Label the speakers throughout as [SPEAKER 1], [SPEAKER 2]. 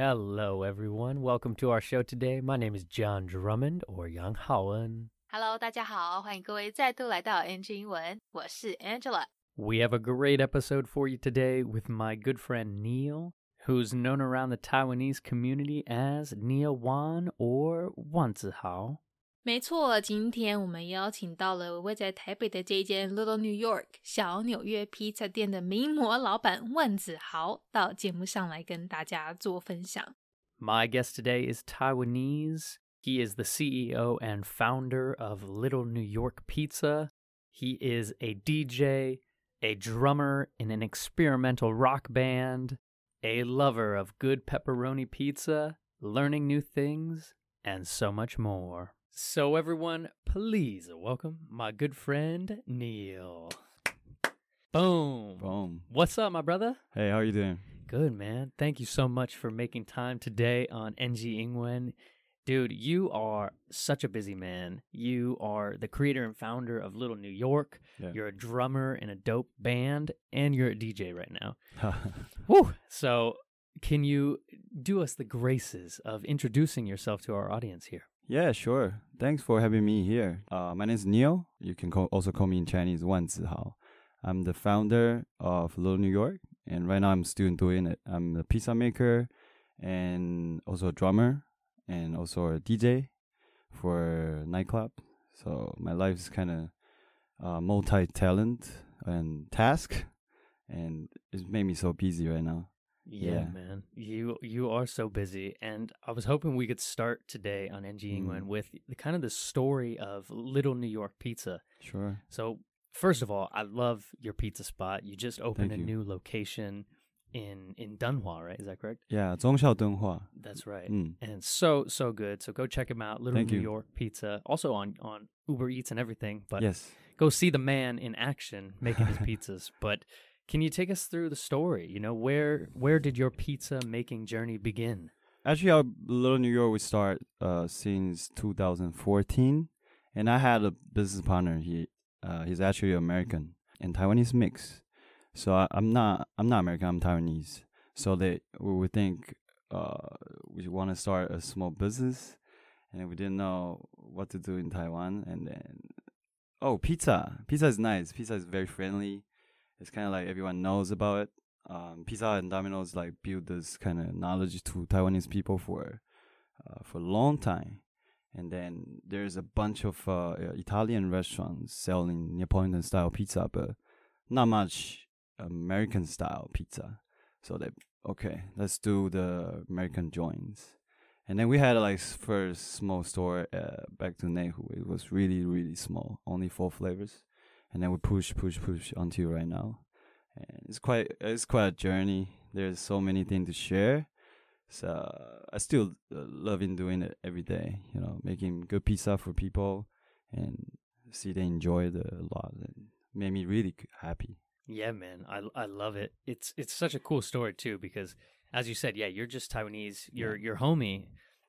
[SPEAKER 1] Hello, everyone. Welcome to our show today. My name is John Drummond or Yang Haoen.
[SPEAKER 2] Hello，大家好，欢迎各位再度来到 NG 英文，我是 Angela。
[SPEAKER 1] We have a great episode for you today with my good friend Neil, who's known around the Taiwanese community as Neil Wan or Wan Zihao.
[SPEAKER 2] 没错，今天我们邀请到了位在台北的这一间 Little New York 小纽约披萨店的名模老板万子豪到节目上来跟大家做分享。
[SPEAKER 1] My guest today is Taiwanese. He is the CEO and founder of Little New York Pizza. He is a DJ, a drummer in an experimental rock band, a lover of good pepperoni pizza, learning new things, and so much more. So, everyone, please welcome my good friend Neil. Boom.
[SPEAKER 3] Boom.
[SPEAKER 1] What's up, my brother?
[SPEAKER 3] Hey, how are you doing?
[SPEAKER 1] Good, man. Thank you so much for making time today on NG Ingwen. Dude, you are such a busy man. You are the creator and founder of Little New York.
[SPEAKER 3] Yeah.
[SPEAKER 1] You're a drummer in a dope band, and you're a DJ right now. Woo! So, can you do us the graces of introducing yourself to our audience here?
[SPEAKER 3] Yeah, sure. Thanks for having me here. Uh, my name is Neil. You can call, also call me in Chinese Wan Zihao. I'm the founder of Little New York, and right now I'm still doing it. I'm a pizza maker and also a drummer and also a DJ for a nightclub. So my life is kind of uh, multi-talent and task, and it's made me so busy right now.
[SPEAKER 1] Yeah,
[SPEAKER 3] yeah,
[SPEAKER 1] man. You you are so busy and I was hoping we could start today on NG Ingwen
[SPEAKER 3] mm.
[SPEAKER 1] with the kind of the story of Little New York Pizza.
[SPEAKER 3] Sure.
[SPEAKER 1] So, first of all, I love your pizza spot. You just opened
[SPEAKER 3] Thank
[SPEAKER 1] a
[SPEAKER 3] you.
[SPEAKER 1] new location in in Dunhua, right? Is that correct?
[SPEAKER 3] Yeah, Zhongxiao Dunhua.
[SPEAKER 1] That's right.
[SPEAKER 3] Mm.
[SPEAKER 1] And so so good. So go check him out, Little
[SPEAKER 3] Thank
[SPEAKER 1] New
[SPEAKER 3] you.
[SPEAKER 1] York Pizza. Also on on Uber Eats and everything, but
[SPEAKER 3] Yes.
[SPEAKER 1] Go see the man in action making his pizzas, but can you take us through the story? You know, where where did your pizza making journey begin?
[SPEAKER 3] Actually, our Little New York we start uh, since 2014, and I had a business partner. He uh, he's actually American and Taiwanese mix. So I, I'm not I'm not American. I'm Taiwanese. So they we think uh, we want to start a small business, and we didn't know what to do in Taiwan. And then oh, pizza! Pizza is nice. Pizza is very friendly. It's kind of like everyone knows about it um, Pizza and Domino's like build this kind of knowledge to Taiwanese people for uh, for a long time, and then there's a bunch of uh, uh, Italian restaurants selling Neapolitan style pizza, but not much American style pizza. So they okay, let's do the American joints. And then we had like first small store uh, back to Neihu. It was really really small, only four flavors, and then we push push push until right now and it's quite it's quite a journey. There's so many things to share. So I still uh, loving doing it every day. You know, making good pizza for people and see they enjoy it a lot. And made me really happy.
[SPEAKER 1] Yeah, man, I I love it. It's it's such a cool story too because, as you said, yeah, you're just Taiwanese. You're you're homie,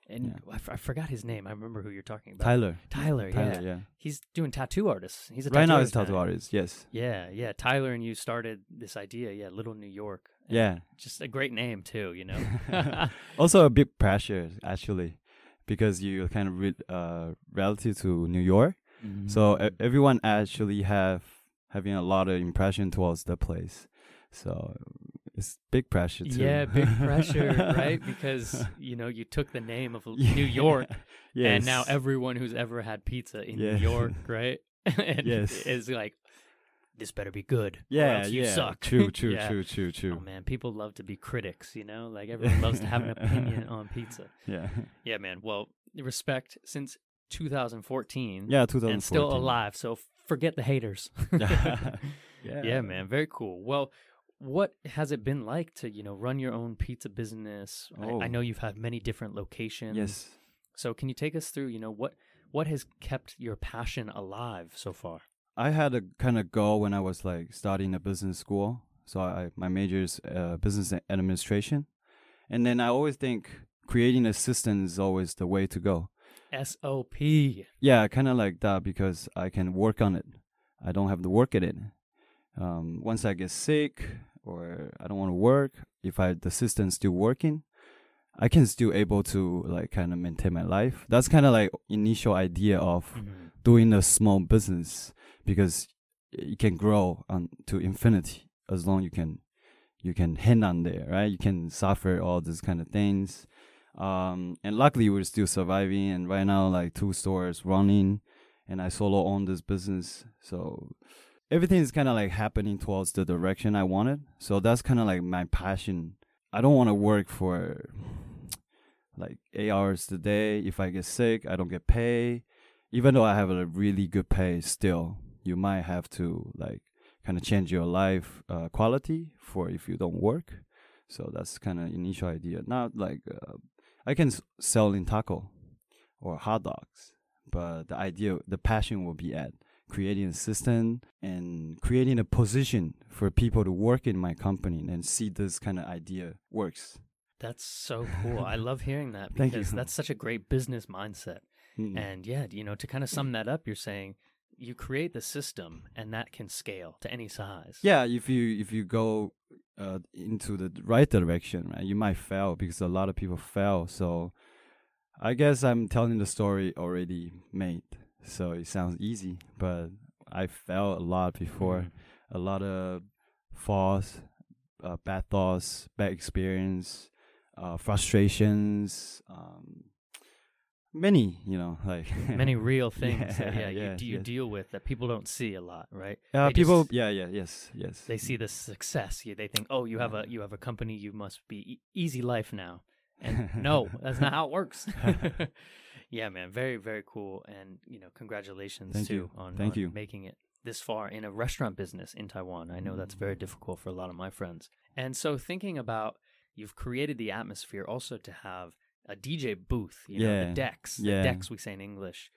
[SPEAKER 1] and
[SPEAKER 3] Yeah.
[SPEAKER 1] I, f- I forgot his name. I remember who you're talking about.
[SPEAKER 3] Tyler.
[SPEAKER 1] Tyler,
[SPEAKER 3] Tyler,
[SPEAKER 1] yeah.
[SPEAKER 3] yeah.
[SPEAKER 1] He's doing tattoo artists. He's a
[SPEAKER 3] Right now, he's tattoo artist. Yes.
[SPEAKER 1] Yeah, yeah. Tyler and you started this idea. Yeah, Little New York.
[SPEAKER 3] Yeah.
[SPEAKER 1] just a great name too. You know.
[SPEAKER 3] also a big pressure actually, because you kind of re- uh relative to New York. So e- everyone actually have having a lot of impression towards the place. So it's big pressure too.
[SPEAKER 1] yeah, big pressure, right? Because you know you took the name of New York, and now everyone who's ever had pizza in
[SPEAKER 3] Yeah.
[SPEAKER 1] New York, right? and
[SPEAKER 3] Yes.
[SPEAKER 1] is like, this better be good. or
[SPEAKER 3] yeah,
[SPEAKER 1] you
[SPEAKER 3] yeah,
[SPEAKER 1] suck.
[SPEAKER 3] True, true,
[SPEAKER 1] Yeah.
[SPEAKER 3] true, true, oh, true.
[SPEAKER 1] Oh man, people love to be critics, you know? Like everyone loves to have an opinion on pizza.
[SPEAKER 3] Yeah,
[SPEAKER 1] Yeah, man. Well, respect since 2014
[SPEAKER 3] yeah, 2014.
[SPEAKER 1] and still alive. So forget the haters.
[SPEAKER 3] yeah,
[SPEAKER 1] yeah, man. Very cool. Well, what has it been like to, you know, run your own pizza business? I, I
[SPEAKER 3] Oh.
[SPEAKER 1] know you've had many different locations.
[SPEAKER 3] Yes.
[SPEAKER 1] So can you take us through, you know, what what has kept your passion alive so far?
[SPEAKER 3] I had a kind of goal when I was like starting a business school. So I my major is uh, business administration, and then I always think creating a system is always the way to go.
[SPEAKER 1] SOP.
[SPEAKER 3] Yeah, kind of like that because I can work on it. I don't have to work at it. Um, once I get sick or I don't want to work, if I the system's still working, I can still able to like kind of maintain my life. That's kind of like initial idea of
[SPEAKER 1] Mhm.
[SPEAKER 3] doing a small business because it can grow on to infinity as long you can you can hang on there, right? You can suffer all these kind of things. Um, and luckily we're still surviving and right now like two stores running and I solo own this business. So everything is kind of like happening towards the direction I wanted. So that's kind of like my passion. I don't want to work for like eight hours a day. If I get sick, I don't get pay. Even though I have a really good pay, still you might have to like kind of change your life uh, quality for if you don't work. So that's kind of initial idea. Not like uh, I can s- sell in taco or hot dogs, but the idea, the passion will be at creating a system and creating a position for people to work in my company and see this kind of idea works.
[SPEAKER 1] That's so cool. I love hearing that because that's such a great business mindset.
[SPEAKER 3] Mm.
[SPEAKER 1] And yeah, you know, to kind of sum that up, you're saying you create the system and that can scale to any size.
[SPEAKER 3] yeah if you if you go uh, into the right direction right you might fail because a lot of people fail so i guess i'm telling the story already made so it sounds easy but i fell a lot before
[SPEAKER 1] Mhm.
[SPEAKER 3] a lot of falls uh, bad thoughts bad experience uh, frustrations um, many you know like
[SPEAKER 1] Many real things that, yeah,
[SPEAKER 3] yeah,
[SPEAKER 1] you, do, you
[SPEAKER 3] yes.
[SPEAKER 1] deal with that people don't see a lot, right?
[SPEAKER 3] uh,
[SPEAKER 1] They
[SPEAKER 3] people
[SPEAKER 1] just-
[SPEAKER 3] yeah yeah yes yes
[SPEAKER 1] they see the success. They think, oh, you have a you have a company. You must be e- easy life now. And no, that's not how it works. yeah, man, very very cool. And you know, congratulations
[SPEAKER 3] Thank
[SPEAKER 1] too
[SPEAKER 3] you.
[SPEAKER 1] on,
[SPEAKER 3] Thank
[SPEAKER 1] on
[SPEAKER 3] you.
[SPEAKER 1] making it this far in a restaurant business in Taiwan. I know that's very difficult for a lot of my friends. And so thinking about you've created the atmosphere also to have a DJ booth, you know,
[SPEAKER 3] Yeah.
[SPEAKER 1] the decks, the
[SPEAKER 3] Yeah.
[SPEAKER 1] decks we say in English,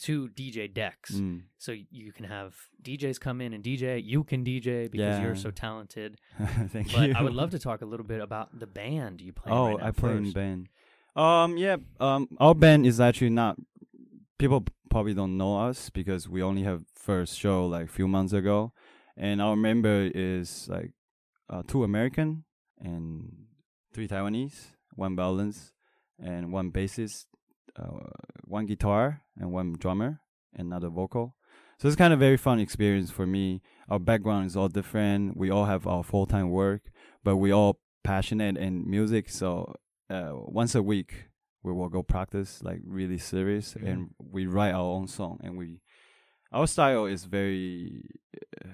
[SPEAKER 1] two DJ decks.
[SPEAKER 3] Mm.
[SPEAKER 1] So you can have DJs come in and DJ. You can DJ because you're so talented.
[SPEAKER 3] Thank
[SPEAKER 1] But
[SPEAKER 3] you.
[SPEAKER 1] I would love to talk a little bit about the band you play.
[SPEAKER 3] Oh,
[SPEAKER 1] right
[SPEAKER 3] I play in
[SPEAKER 1] first.
[SPEAKER 3] band. Um, yeah. Um, our band is actually not. People probably don't know us because we only have first show like few months ago, and our member is like uh, two American and three Taiwanese, one balance and one bassist, uh, one guitar and one drummer, and another vocal. So it's kind of very fun experience for me. Our background is all different. We all have our full time work, but we all passionate in music. So uh, once a week we will go practice like really serious,
[SPEAKER 1] Mhm.
[SPEAKER 3] and we write our own song. And we our style is very,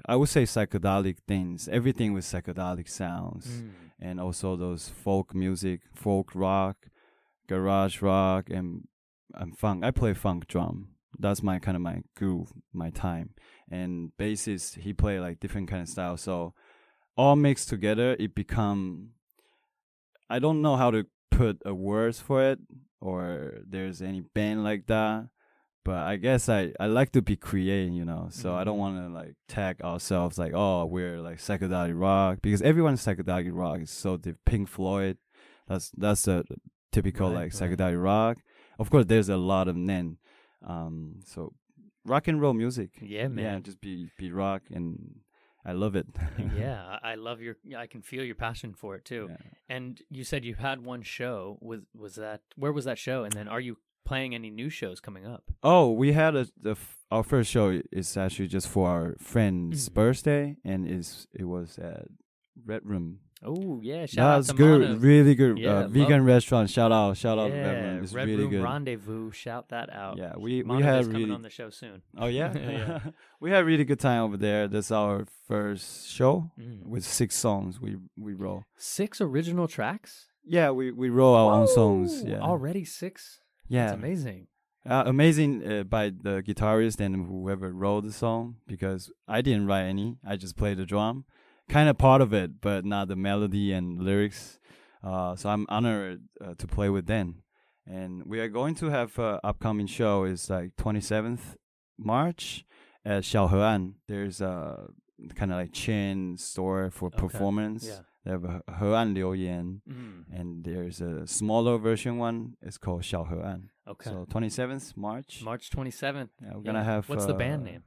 [SPEAKER 3] I would say psychedelic things. Everything with psychedelic sounds
[SPEAKER 1] Mm.
[SPEAKER 3] and also those folk music, folk rock, garage rock, and and funk. I play funk drum. That's my kind of my groove, my time. And bassist, he play like different kind of style. So all mixed together, it become. I don't know how to put a words for it, or there's any band like that. But I guess I, I like to be creative, you know. So I don't
[SPEAKER 1] Mhm.
[SPEAKER 3] want to like tag ourselves like, oh, we're like psychedelic rock because everyone's psychedelic rock is so the Pink Floyd. That's that's the typical
[SPEAKER 1] Right,
[SPEAKER 3] like
[SPEAKER 1] right.
[SPEAKER 3] psychedelic rock. Of course, there's a lot of then. Um, so rock and roll music.
[SPEAKER 1] Yeah, man Yeah,
[SPEAKER 3] just be be rock, and I love it.
[SPEAKER 1] yeah, I love your. I can feel your passion for it too.
[SPEAKER 3] Yeah.
[SPEAKER 1] And you said you had one show. Was was that where was that show? And then are you playing any new shows coming up?
[SPEAKER 3] Oh, we had a the f- our first show is actually just for our friend's
[SPEAKER 1] Mhm.
[SPEAKER 3] birthday, and is it was at Red Room.
[SPEAKER 1] Oh yeah, shout out
[SPEAKER 3] That's
[SPEAKER 1] to
[SPEAKER 3] good,
[SPEAKER 1] Mana.
[SPEAKER 3] really good.
[SPEAKER 1] Yeah,
[SPEAKER 3] uh,
[SPEAKER 1] love-
[SPEAKER 3] vegan restaurant. Shout out, shout out
[SPEAKER 1] yeah,
[SPEAKER 3] Red Room. It's
[SPEAKER 1] Red
[SPEAKER 3] really
[SPEAKER 1] Room
[SPEAKER 3] good.
[SPEAKER 1] Rendezvous. Shout that out.
[SPEAKER 3] Yeah, we we
[SPEAKER 1] Monolith's
[SPEAKER 3] had
[SPEAKER 1] coming
[SPEAKER 3] really.
[SPEAKER 1] on the show soon.
[SPEAKER 3] oh yeah,
[SPEAKER 1] Yeah.
[SPEAKER 3] we had really good time over there. That's our first show
[SPEAKER 1] Mm.
[SPEAKER 3] with six songs. We we roll.
[SPEAKER 1] Six original tracks.
[SPEAKER 3] Yeah, we we roll our own songs. Yeah,
[SPEAKER 1] already six.
[SPEAKER 3] yeah,
[SPEAKER 1] That's amazing.
[SPEAKER 3] Uh, amazing uh, by the guitarist and whoever wrote the song because I didn't write any. I just played the drum, kind of part of it, but not the melody and lyrics. Uh, so I'm honored uh, to play with them. And we are going to have a upcoming show is like 27th March at Xiaohean. There's a kind of like chain store for
[SPEAKER 1] Okay,
[SPEAKER 3] performance.
[SPEAKER 1] Yeah.
[SPEAKER 3] They have a Hean Liu Yan.
[SPEAKER 1] Mm.
[SPEAKER 3] And there's a smaller version one. It's called Xiaohean.
[SPEAKER 1] Okay.
[SPEAKER 3] So 27th March.
[SPEAKER 1] March twenty seventh.
[SPEAKER 3] Yeah, we're gonna have.
[SPEAKER 1] What's the band
[SPEAKER 3] uh,
[SPEAKER 1] name?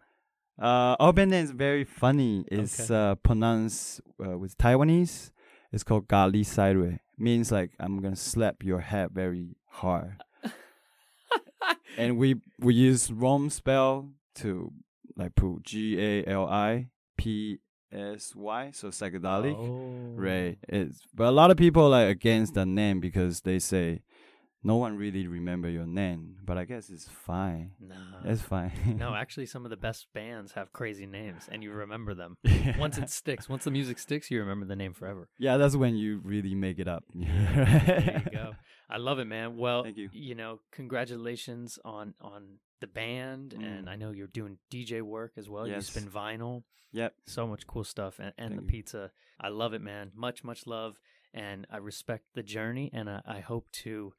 [SPEAKER 3] Uh, name is very funny. It's
[SPEAKER 1] Okay.
[SPEAKER 3] uh, pronounced uh, with Taiwanese. It's called Gali Sairui. means like I'm gonna slap your head very hard. and we we use wrong spell to like put G A L I P S Y, so psychedelic.
[SPEAKER 1] Oh.
[SPEAKER 3] Right. It's but a lot of people are like against the name because they say no one really remember your name. But I guess it's fine.
[SPEAKER 1] No.
[SPEAKER 3] It's fine.
[SPEAKER 1] no, actually, some of the best bands have crazy names, and you remember them.
[SPEAKER 3] yeah.
[SPEAKER 1] Once it sticks, once the music sticks, you remember the name forever.
[SPEAKER 3] yeah, that's when you really make it up.
[SPEAKER 1] There you go. I love it, man. Well,
[SPEAKER 3] Thank you.
[SPEAKER 1] You know, congratulations on on the band, and
[SPEAKER 3] Mm.
[SPEAKER 1] I know you're doing DJ work as well. You
[SPEAKER 3] Yes.
[SPEAKER 1] spin vinyl,
[SPEAKER 3] Yep.
[SPEAKER 1] so much cool stuff, and, and the
[SPEAKER 3] you.
[SPEAKER 1] pizza. I love it, man. Much much love, and I respect the journey, and I, I hope to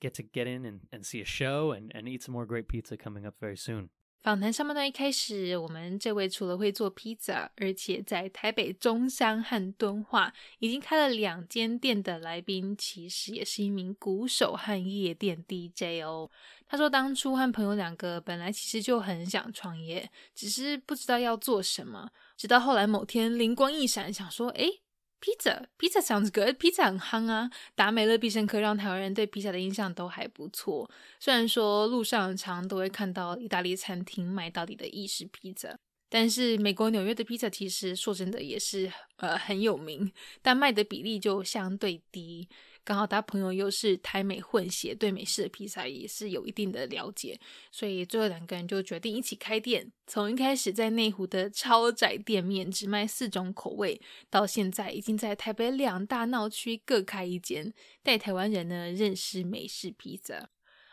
[SPEAKER 1] get to get in and, and see a show and, and eat some more great pizza coming up very soon.
[SPEAKER 2] 访谈上半段一开始，我们这位除了会做披萨，而且在台北中山和敦化已经开了两间店的来宾，其实也是一名鼓手和夜店 DJ 哦。他说，当初和朋友两个本来其实就很想创业，只是不知道要做什么，直到后来某天灵光一闪，想说，诶 Pizza, pizza sounds good. Pizza 很夯啊，达美乐必胜客让台湾人对披萨的印象都还不错。虽然说路上常都会看到意大利餐厅卖到底的意式 pizza，但是美国纽约的 pizza 其实说真的也是呃很有名，但卖的比例就相对低。刚好他朋友又是台美混血，对美式的披萨也是有一定的了解，所以最后两个人就决定一起开店。从一开始在内湖的超窄店面只卖四种口味，到现在已经在台北两大闹区各开一间，带台湾人呢认识美式披萨。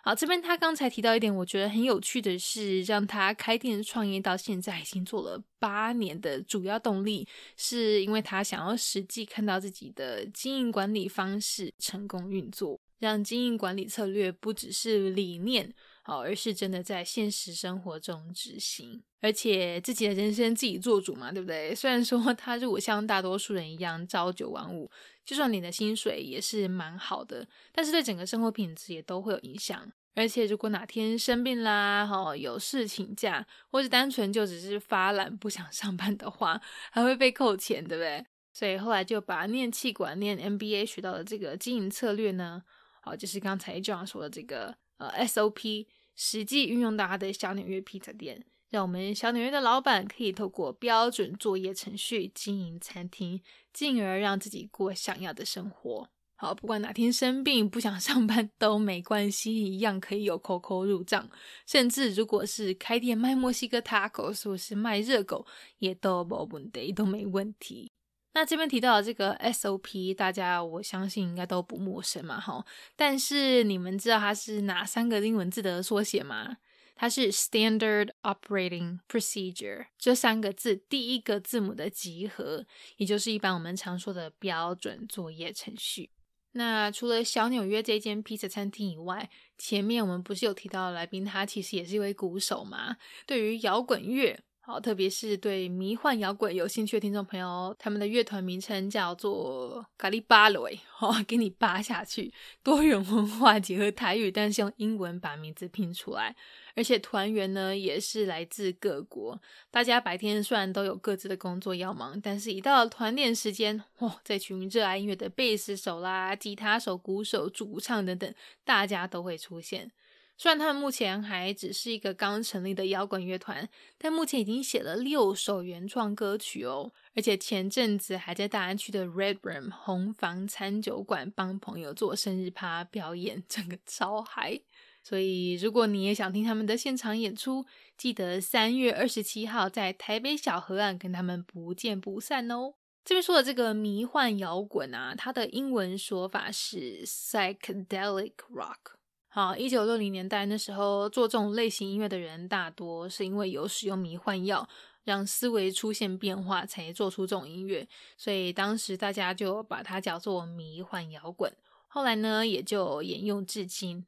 [SPEAKER 2] 好，这边他刚才提到一点，我觉得很有趣的是，让他开店创业到现在已经做了八年的主要动力，是因为他想要实际看到自己的经营管理方式成功运作，让经营管理策略不只是理念，好，而是真的在现实生活中执行，而且自己的人生自己做主嘛，对不对？虽然说他如果像大多数人一样朝九晚五，就算你的薪水也是蛮好的，但是对整个生活品质也都会有影响。而且如果哪天生病啦，哈，有事请假，或者单纯就只是发懒不想上班的话，还会被扣钱，对不对？所以后来就把念气管、念 MBA 学到的这个经营策略呢，好，就是刚才 John 说的这个呃 SOP，实际运用到他的小纽约披萨店，让我们小纽约的老板可以透过标准作业程序经营餐厅，进而让自己过想要的生活。好，不管哪天生病不想上班都没关系，一样可以有口口入账。甚至如果是开店卖墨西哥 tacos 或是卖热狗，也都没问题，都没问题。那这边提到的这个 SOP，大家我相信应该都不陌生嘛，哈。但是你们知道它是哪三个英文字的缩写吗？它是 Standard Operating Procedure 这三个字第一个字母的集合，也就是一般我们常说的标准作业程序。那除了小纽约这间披萨餐厅以外，前面我们不是有提到来宾，他其实也是一位鼓手嘛。对于摇滚乐，好，特别是对迷幻摇滚有兴趣的听众朋友，他们的乐团名称叫做咖喱巴雷，好，给你扒下去，多元文化结合台语，但是用英文把名字拼出来。而且团员呢也是来自各国，大家白天虽然都有各自的工作要忙，但是一到了团练时间，哇，这群热爱音乐的贝斯手啦、吉他手、鼓手、主唱等等，大家都会出现。虽然他们目前还只是一个刚成立的摇滚乐团，但目前已经写了六首原创歌曲哦，而且前阵子还在大安区的 Red Room 红房餐酒馆帮朋友做生日趴表演，整个超嗨。所以，如果你也想听他们的现场演出，记得三月二十七号在台北小河岸跟他们不见不散哦。这边说的这个迷幻摇滚啊，它的英文说法是 psychedelic rock。好，一九六零年代那时候做这种类型音乐的人，大多是因为有使用迷幻药，让思维出现变化，才做出这种音乐。所以当时大家就把它叫做迷幻摇滚。后来呢，也就沿用至今。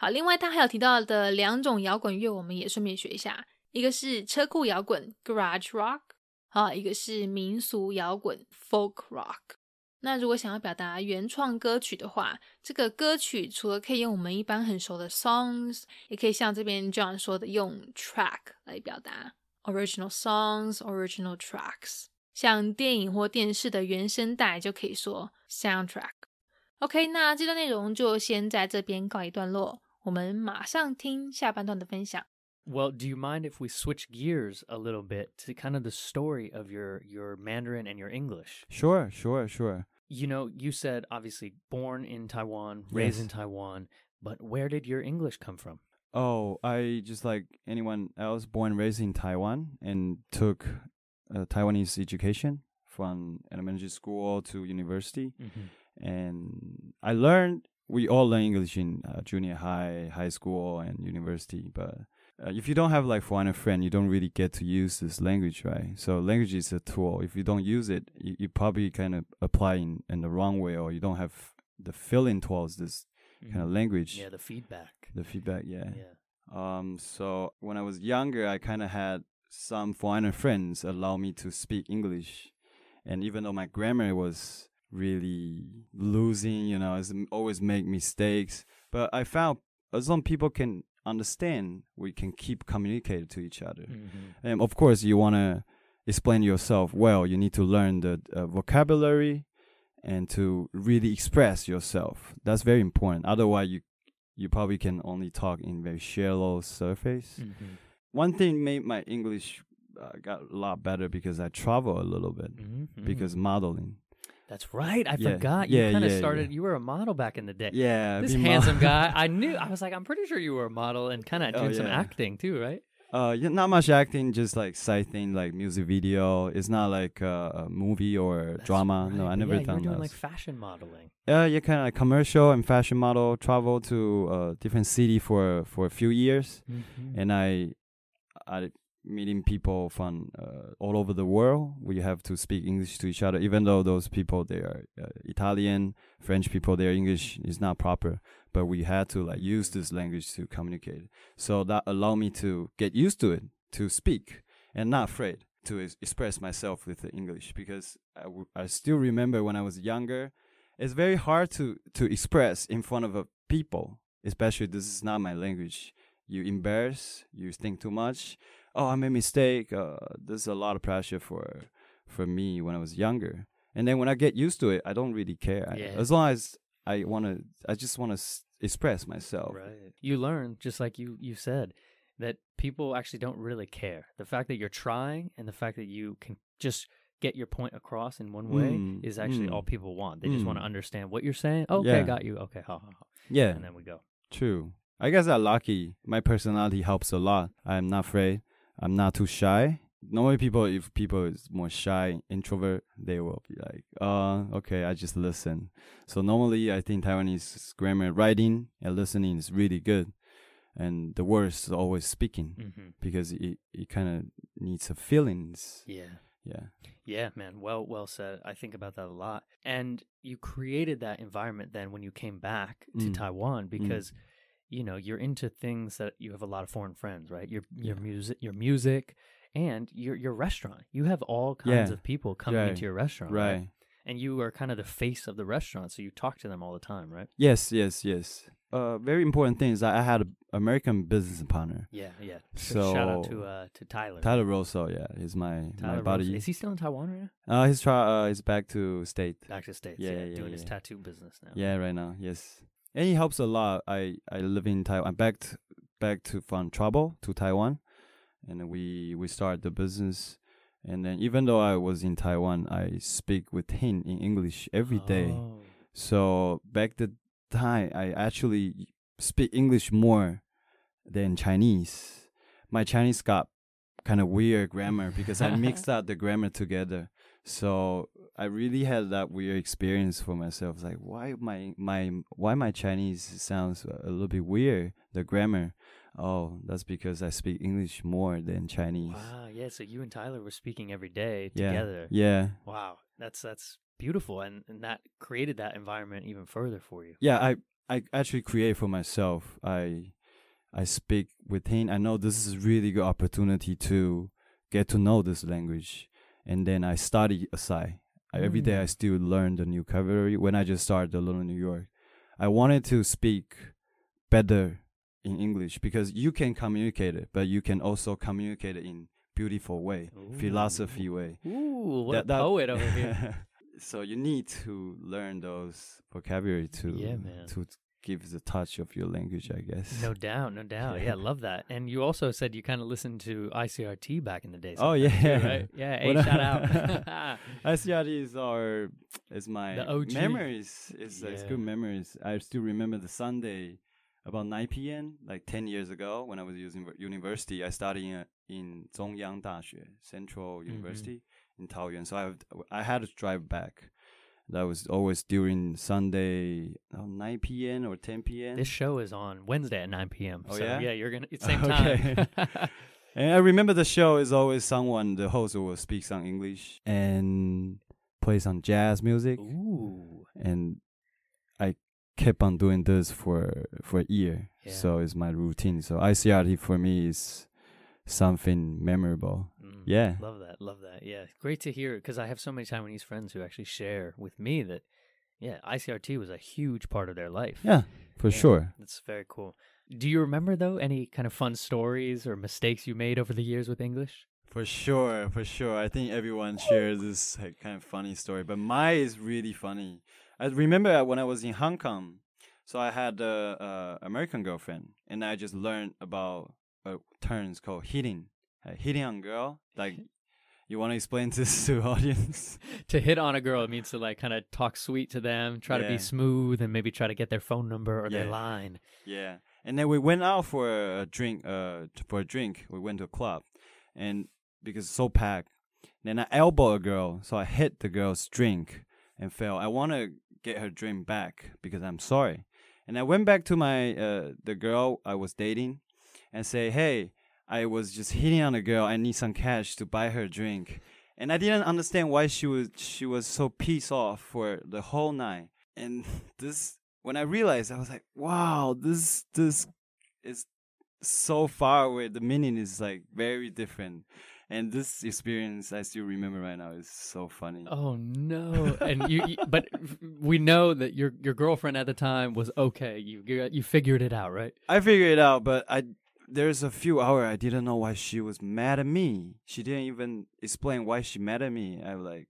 [SPEAKER 2] 好，另外他还有提到的两种摇滚乐，我们也顺便学一下。一个是车库摇滚 （Garage Rock），好，一个是民俗摇滚 （Folk Rock）。那如果想要表达原创歌曲的话，这个歌曲除了可以用我们一般很熟的 songs，也可以像这边 John 说的用 track 来表达 original songs、original tracks。像电影或电视的原声带就可以说 soundtrack。OK，那这段内容就先在这边告一段落，我们马上听下半段的分享。
[SPEAKER 1] Well, do you mind if we switch gears a little bit to kind of the story of your your Mandarin and your English?
[SPEAKER 3] Sure, sure, sure.
[SPEAKER 1] You know, you said obviously born in Taiwan, raised in
[SPEAKER 3] Yes.
[SPEAKER 1] Taiwan, but where did your English come from?
[SPEAKER 3] Oh, I just like anyone else born and raised in Taiwan and took uh, Taiwanese education from elementary school to university.
[SPEAKER 1] Mm-hmm.
[SPEAKER 3] And I learned, we all learn English in uh, junior high, high school, and university. But uh, if you don't have like foreigner friend, you don't really get to use this language, right? So language is a tool. If you don't use it, you, you probably kind of apply in, in the wrong way, or you don't have the feeling towards this kind of language.
[SPEAKER 1] Mm-hmm. Yeah, the feedback.
[SPEAKER 3] The feedback, yeah.
[SPEAKER 1] Yeah.
[SPEAKER 3] Um, so when I was younger, I kind of had some foreigner friends allow me to speak English, and even though my grammar was really losing, you know, it's m- always make mistakes, but I found as long people can understand, we can keep communicating to each other.
[SPEAKER 1] Mm-hmm.
[SPEAKER 3] And of course, you want to explain yourself well. You need to learn the uh, vocabulary and to really express yourself. That's very important. Otherwise, you you probably can only talk in very shallow surface.
[SPEAKER 1] Mm-hmm.
[SPEAKER 3] One thing made my English uh, got a lot better because I travel a little bit
[SPEAKER 1] Mm-hmm.
[SPEAKER 3] because modeling.
[SPEAKER 1] That's right. I
[SPEAKER 3] Yeah,
[SPEAKER 1] forgot. You
[SPEAKER 3] yeah,
[SPEAKER 1] kind of
[SPEAKER 3] yeah,
[SPEAKER 1] started. You were a model back in the day.
[SPEAKER 3] Yeah,
[SPEAKER 1] This
[SPEAKER 3] being mo-
[SPEAKER 1] handsome guy. I knew. I was like, I'm pretty sure you were a model and kind of
[SPEAKER 3] Oh,
[SPEAKER 1] doing some acting too, right?
[SPEAKER 3] Uh, yeah, not much acting, just like side thing, like music video. It's not like uh, a movie or
[SPEAKER 1] That's
[SPEAKER 3] drama.
[SPEAKER 1] right,
[SPEAKER 3] No, I never
[SPEAKER 1] yeah, You
[SPEAKER 3] done
[SPEAKER 1] were doing
[SPEAKER 3] those.
[SPEAKER 1] like fashion modeling.
[SPEAKER 3] Yeah, yeah, kind of like commercial and fashion model. Travel to uh, different city for for a few years,
[SPEAKER 1] Mm-hmm.
[SPEAKER 3] and I, I meeting people from uh, all over the world. We have to speak English to each other, even though those people they are uh, Italian, French people. Their English is not proper, but we had to like use this language to communicate. So that allowed me to get used to it, to speak, and not afraid to ex- express myself with the English because I, still remember when I was younger it's very hard to to express in front of a people especially this is not my language you embarrass you think too much oh i made a mistake uh, there's a lot of pressure for for me when i was younger and then when i get used to it i don't really care I-
[SPEAKER 1] Yeah.
[SPEAKER 3] as long as i want to i just want to s- express myself
[SPEAKER 1] Right. You learn just like you you said that people actually don't really care. The fact that you're trying and the fact that you can just get your point across in one way
[SPEAKER 3] Mm,
[SPEAKER 1] is actually
[SPEAKER 3] mm.
[SPEAKER 1] all people want. They just want to
[SPEAKER 3] Mm.
[SPEAKER 1] understand what you're saying. Okay,
[SPEAKER 3] Yeah.
[SPEAKER 1] got you. Okay, ha ha ha.
[SPEAKER 3] yeah
[SPEAKER 1] And then we go.
[SPEAKER 3] True. I guess I'm lucky. My personality helps a lot. I'm not afraid. I'm not too shy. Normally, people, if people is more shy, introvert, they will be like, uh, okay, I just listen. So normally, I think Taiwanese grammar, writing and listening is really good. And the worst is always speaking
[SPEAKER 1] Mm-hmm.
[SPEAKER 3] because it, it kind of needs a feelings.
[SPEAKER 1] Yeah.
[SPEAKER 3] Yeah.
[SPEAKER 1] Yeah, man. Well, well said. I think about that a lot. And you created that environment then when you came back to
[SPEAKER 3] Mm.
[SPEAKER 1] Taiwan because you know, you're into things that you have a lot of foreign friends, right? Your your
[SPEAKER 3] Yeah.
[SPEAKER 1] music, your music and your your restaurant. You have all kinds
[SPEAKER 3] Yeah.
[SPEAKER 1] of people coming
[SPEAKER 3] Right.
[SPEAKER 1] into your restaurant, right?
[SPEAKER 3] Right.
[SPEAKER 1] And you are kind of the face of the restaurant, so you talk to them all the time, right?
[SPEAKER 3] Yes, yes, yes. Uh, very important thing is I had an American business partner.
[SPEAKER 1] Yeah, yeah. So shout out to uh to Tyler.
[SPEAKER 3] Tyler Rosso, yeah, he's my
[SPEAKER 1] Tyler
[SPEAKER 3] my buddy.
[SPEAKER 1] Rose. Is he still in Taiwan right now?
[SPEAKER 3] Uh, he's try. Uh, he's back to state.
[SPEAKER 1] Back to States.
[SPEAKER 3] Yeah,
[SPEAKER 1] Yeah,
[SPEAKER 3] yeah,
[SPEAKER 1] doing his tattoo business now.
[SPEAKER 3] Yeah, right now. Yes, and it helps a lot. I I live in Taiwan. I'm back to, back to from trouble to Taiwan, and we we start the business. And then even though I was in Taiwan, I speak with him in English every day.
[SPEAKER 1] Oh.
[SPEAKER 3] So back the time, I actually speak English more than Chinese. My Chinese got kind of weird grammar because I mixed out the grammar together. So I really had that weird experience for myself. It's like why my my why my Chinese sounds a little bit weird. The grammar. Oh, that's because I speak English more than Chinese.
[SPEAKER 1] Wow, yeah. So you and Tyler were speaking every day
[SPEAKER 3] Yeah.
[SPEAKER 1] together.
[SPEAKER 3] Yeah.
[SPEAKER 1] Wow, that's that's beautiful, and and that created that environment even further for you.
[SPEAKER 3] yeah i i actually create for myself i i speak with him i know this is a really good opportunity to get to know this language and then i study aside I, every day i
[SPEAKER 1] Mm.
[SPEAKER 3] still learn the new vocabulary when i just started the little new york i wanted to speak better in english because you can communicate it but you can also communicate it in beautiful way philosophy way
[SPEAKER 1] Ooh, what
[SPEAKER 3] That-
[SPEAKER 1] a
[SPEAKER 3] that-
[SPEAKER 1] poet over here.
[SPEAKER 3] so you need to learn those vocabulary to
[SPEAKER 1] Yeah, man.
[SPEAKER 3] to give the touch of your language, I guess.
[SPEAKER 1] No doubt, no doubt. Yeah, I love that. And you also said you kind of listened to ICRT back in the day.
[SPEAKER 3] Oh, yeah.
[SPEAKER 1] too, right? Yeah, hey, shout out.
[SPEAKER 3] ICRT is our is my
[SPEAKER 1] The OG.
[SPEAKER 3] memories. It's, it's good memories. I still remember the Sunday about 9 p.m. like 10 years ago when I was using university. I studied in, in Zhongyang Daxue Central
[SPEAKER 1] Mm-hmm.
[SPEAKER 3] University in Taoyuan. So I I had to drive back. That was always during Sunday, uh, 9 p.m. or 10 p.m.
[SPEAKER 1] this show is on Wednesday at 9 p.m.
[SPEAKER 3] Oh,
[SPEAKER 1] so
[SPEAKER 3] yeah?
[SPEAKER 1] yeah, you're gonna it's same
[SPEAKER 3] Okay.
[SPEAKER 1] time.
[SPEAKER 3] And I remember the show is always someone, the host will speak some English and play some jazz music.
[SPEAKER 1] Ooh.
[SPEAKER 3] And I kept on doing this for for a year.
[SPEAKER 1] Yeah.
[SPEAKER 3] So it's my routine. So ICRT for me is something memorable. Yeah.
[SPEAKER 1] Love that. Love that. Yeah. Great to hear because I have so many Taiwanese friends who actually share with me that, yeah, ICRT was a huge part of their life.
[SPEAKER 3] Yeah, for
[SPEAKER 1] Yeah.
[SPEAKER 3] sure.
[SPEAKER 1] That's very cool. Do you remember, though, any kind of fun stories or mistakes you made over the years with English?
[SPEAKER 3] For sure, for sure. I think everyone shares this like, kind of funny story, but mine is really funny. I remember when I was in Hong Kong, so I had a, a American girlfriend, and I just learned about uh, a terms called hitting, uh, hitting on girl. Like, you want to explain this to audience?
[SPEAKER 1] to hit on a girl, it means to like kind of talk sweet to them, try to be smooth, and maybe try to get their phone number or their line.
[SPEAKER 3] Yeah, and then we went out for a drink. Uh, for a drink, we went to a club, and because it's so packed, then I elbow a girl, so I hit the girl's drink and fell. I want to get her drink back because I'm sorry, and I went back to my uh the girl I was dating, and say, hey, I was just hitting on a girl. I need some cash to buy her a drink, and I didn't understand why she was she was so pissed off for the whole night. And this when I realized, I was like, wow, this this is so far away. The meaning is like very different. And this experience I still remember right now is so funny.
[SPEAKER 1] Oh no! And you, you- but we know that your your girlfriend at the time was okay. You you, you figured it out, right?
[SPEAKER 3] I figured it out, but I there's a few hours I didn't know why she was mad at me. She didn't even explain why she mad at me. I was like,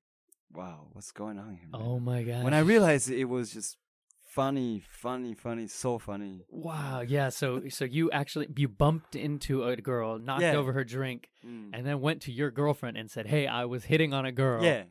[SPEAKER 3] wow, what's going on here? man?"
[SPEAKER 1] Oh my god!
[SPEAKER 3] when I realized it was just funny, funny, funny, so funny.
[SPEAKER 1] wow, yeah. So so you actually you bumped into a girl, knocked
[SPEAKER 3] Yeah.
[SPEAKER 1] over her drink,
[SPEAKER 3] Mm.
[SPEAKER 1] and then went to your girlfriend and said, "Hey, I was hitting on a girl.
[SPEAKER 3] Yeah.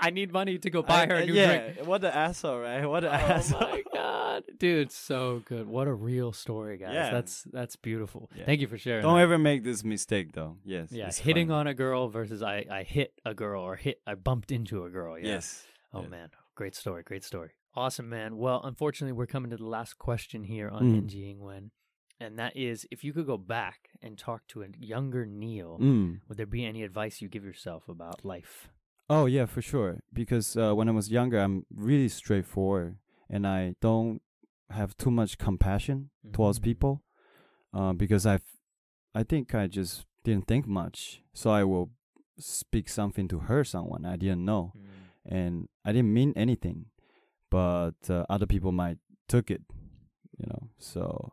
[SPEAKER 1] I need money to go buy
[SPEAKER 3] I-
[SPEAKER 1] her a
[SPEAKER 3] uh,
[SPEAKER 1] new
[SPEAKER 3] yeah,
[SPEAKER 1] drink."
[SPEAKER 3] what an asshole, right? What an
[SPEAKER 1] Oh
[SPEAKER 3] asshole.
[SPEAKER 1] my god, dude, so good. What a real story, guys.
[SPEAKER 3] Yeah.
[SPEAKER 1] That's that's beautiful.
[SPEAKER 3] Yeah.
[SPEAKER 1] Thank you for sharing.
[SPEAKER 3] Don't
[SPEAKER 1] that.
[SPEAKER 3] ever make this mistake, though. Yes.
[SPEAKER 1] Yeah, hitting
[SPEAKER 3] funny.
[SPEAKER 1] on a girl versus I I hit a girl or hit I bumped into a girl. Yeah.
[SPEAKER 3] Yes.
[SPEAKER 1] Oh man, great story, great story. Awesome, man. Well, unfortunately, we're coming to the last question here on
[SPEAKER 3] Mm.
[SPEAKER 1] NG Wen, and that is if you could go back and talk to a younger Neil,
[SPEAKER 3] Mm.
[SPEAKER 1] would there be any advice you give yourself about life?
[SPEAKER 3] Oh yeah, for sure. Because uh, when I was younger, I'm really straightforward, and I don't have too much compassion towards
[SPEAKER 1] Mhm.
[SPEAKER 3] people. Uh, because I, I think I just didn't think much, so I will speak something to hurt someone I didn't know, and I didn't mean anything, but uh, other people might took it, you know. So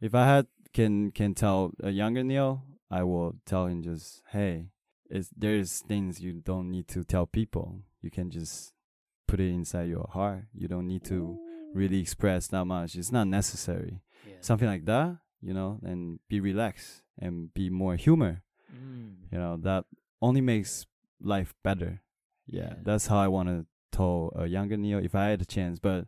[SPEAKER 3] if I had can can tell a younger Neil, I will tell him just hey, it's there's things you don't need to tell people. You can just put it inside your heart. You don't need to really express that much. It's not necessary.
[SPEAKER 1] Yeah.
[SPEAKER 3] Something like that, you know, and be relaxed and be more humor.
[SPEAKER 1] Mm.
[SPEAKER 3] You know, that only makes life better. Yeah,
[SPEAKER 1] Yeah.
[SPEAKER 3] that's how I want to tell a younger Neo if I had a chance. But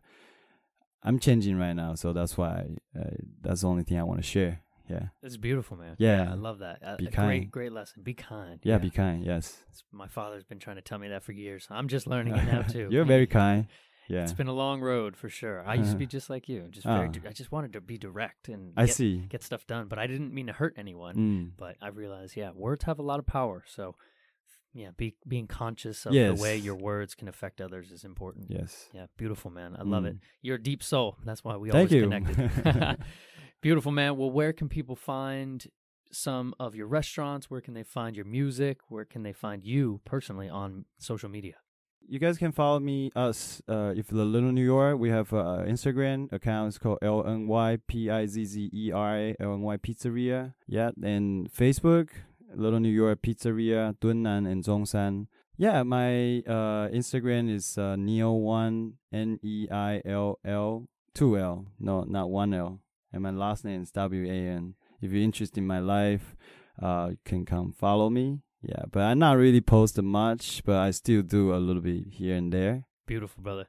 [SPEAKER 3] I'm changing right now, so that's why uh, that's the only thing I want to share. Yeah,
[SPEAKER 1] It's beautiful, man.
[SPEAKER 3] Yeah.
[SPEAKER 1] I love that. A,
[SPEAKER 3] Be
[SPEAKER 1] a great,
[SPEAKER 3] kind.
[SPEAKER 1] great lesson. Be kind.
[SPEAKER 3] yeah, be kind. Yes,
[SPEAKER 1] It's- my father's been trying to tell me that for years. I'm just learning it now too.
[SPEAKER 3] You're very kind. Yeah,
[SPEAKER 1] It's been a long road for sure. I used to be just like you, just very.
[SPEAKER 3] Ah.
[SPEAKER 1] I just wanted to be direct and
[SPEAKER 3] I
[SPEAKER 1] get,
[SPEAKER 3] see.
[SPEAKER 1] get stuff done, but I didn't mean to hurt anyone.
[SPEAKER 3] Mm.
[SPEAKER 1] But I realized, yeah, words have a lot of power. So, yeah, be being conscious of
[SPEAKER 3] Yes.
[SPEAKER 1] the way your words can affect others is important.
[SPEAKER 3] Yes.
[SPEAKER 1] Yeah, beautiful man. I love it.
[SPEAKER 3] Mm.
[SPEAKER 1] You're a deep soul. That's why we
[SPEAKER 3] Thank
[SPEAKER 1] always
[SPEAKER 3] you.
[SPEAKER 1] connected. beautiful man. Well, where can people find some of your restaurants? Where can they find your music? Where can they find you personally on social media?
[SPEAKER 3] You guys can follow me us uh if the Little New York we have a Instagram account it's called L N Y P I Z Z E R A L N Y Pizzeria. Yeah, and Facebook Little New York Pizzeria, Dunnan and Zhongshan. Yeah, my uh, Instagram is uh, Neil one N E I L L two L. No, not one L And my last name is W A N. If you're interested in my life, uh, you can come follow me. Yeah, but I not really posted much, but I still do a little bit here and there.
[SPEAKER 1] Beautiful, brother.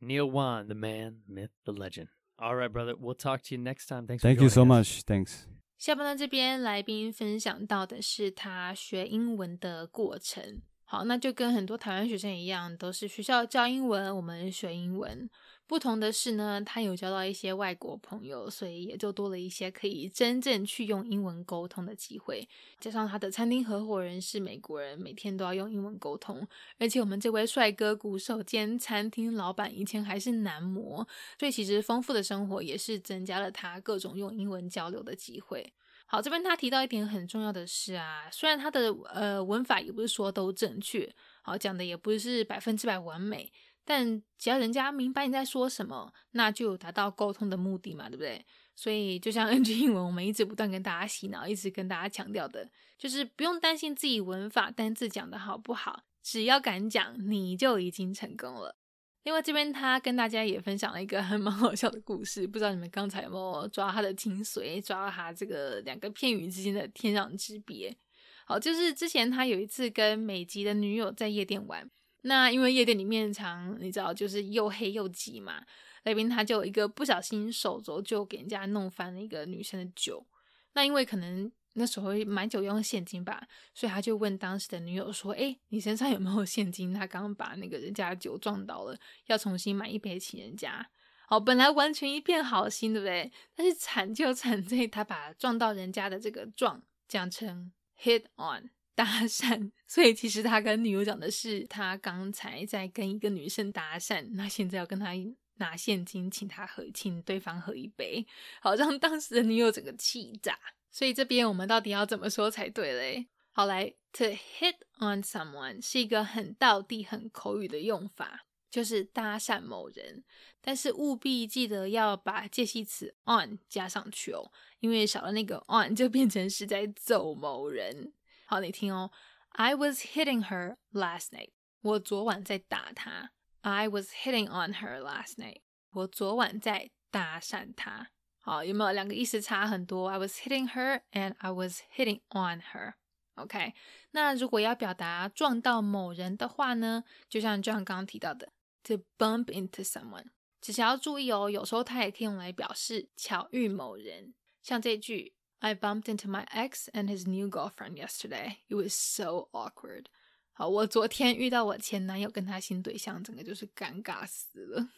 [SPEAKER 1] Neil Wan, the man, myth, the legend. All right, brother. We'll talk to you next time. Thanks.
[SPEAKER 3] Thank
[SPEAKER 1] for
[SPEAKER 3] you so
[SPEAKER 1] joining us.
[SPEAKER 3] much. Thanks.
[SPEAKER 2] 下半段这边来宾分享到的是他学英文的过程。好，那就跟很多台湾学生一样，都是学校教英文，我们学英文。 不同的是呢，他有交到一些外国朋友，所以也就多了一些可以真正去用英文沟通的机会。加上他的餐厅合伙人是美国人，每天都要用英文沟通。而且我们这位帅哥鼓手兼餐厅老板以前还是男模，所以其实丰富的生活也是增加了他各种用英文交流的机会。好，这边他提到一点很重要的是啊，虽然他的呃文法也不是说都正确，好讲的也不是百分之百完美，但只要人家明白你在说什么，那就有达到沟通的目的嘛，对不对？所以就像 NG 英文，我们一直不断跟大家洗脑，一直跟大家强调的，就是不用担心自己文法单字讲的好不好，只要敢讲，你就已经成功了。另外这边他跟大家也分享了一个还蛮好笑的故事，不知道你们刚才有没有抓他的精髓，抓到他这个两个片语之间的天壤之别。好，就是之前他有一次跟美籍的女友在夜店玩，那因为夜店里面常你知道就是又黑又挤嘛，那边他就一个不小心手肘就给人家弄翻了一个女生的酒，那因为可能。那时候买酒用现金吧，所以他就问当时的女友说：“哎，你身上有没有现金？他刚刚把那个人家的酒撞倒了，要重新买一杯请人家。”好，本来完全一片好心，对不对？但是惨就惨在他把撞到人家的这个撞讲成 hit on 搭讪，所以其实他跟女友讲的是他刚才在跟一个女生搭讪，那现在要跟他拿现金请他喝，请对方喝一杯，好让当时的女友整个气炸。所以这边我们到底要怎么说才对嘞？好，来，to hit on someone 是一个很道地、很口语的用法，就是搭讪某人。但是务必记得要把介系词 on 加上去哦，因为少了那个 on 就变成是在揍某人。好，你听哦，I was hitting her last night。我昨晚在打她。I was hitting on her last night。我昨晚在搭讪她。好，有没有两个意思差很多？I was hitting her and I was hitting on her。OK，那如果要表达撞到某人的话呢，就像 John 刚刚提到的，to bump into someone，只是要注意哦，有时候它也可以用来表示巧遇某人。像这句 ，I bumped into my ex and his new girlfriend yesterday. It was so awkward。好，我昨天遇到我前男友跟他新对象，整个就是尴尬死了。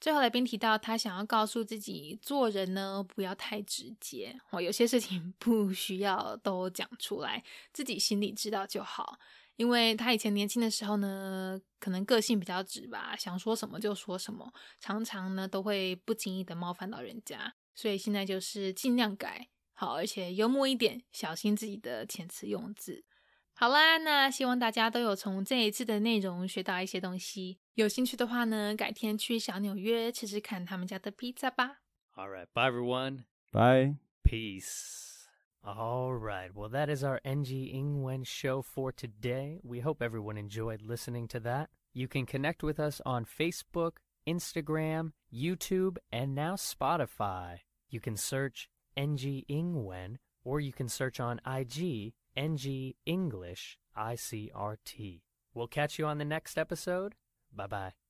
[SPEAKER 2] 最后来宾提到，他想要告诉自己做人呢，不要太直接哦，有些事情不需要都讲出来，自己心里知道就好。因为他以前年轻的时候呢，可能个性比较直吧，想说什么就说什么，常常呢都会不经意的冒犯到人家，所以现在就是尽量改好，而且幽默一点，小心自己的遣词用字。好啦，那希望大家都有从这一次的内容学到一些东西。有兴趣的话呢，改天去小纽约吃吃看他们家的披萨吧。
[SPEAKER 1] All right, bye everyone.
[SPEAKER 3] Bye.
[SPEAKER 1] Peace. All right. Well, that is our NG Ingwen show for today. We hope everyone enjoyed listening to that. You can connect with us on Facebook, Instagram, YouTube, and now Spotify. You can search NG Ingwen or you can search on IG NG English ICRT. We'll catch you on the next episode. Bye bye.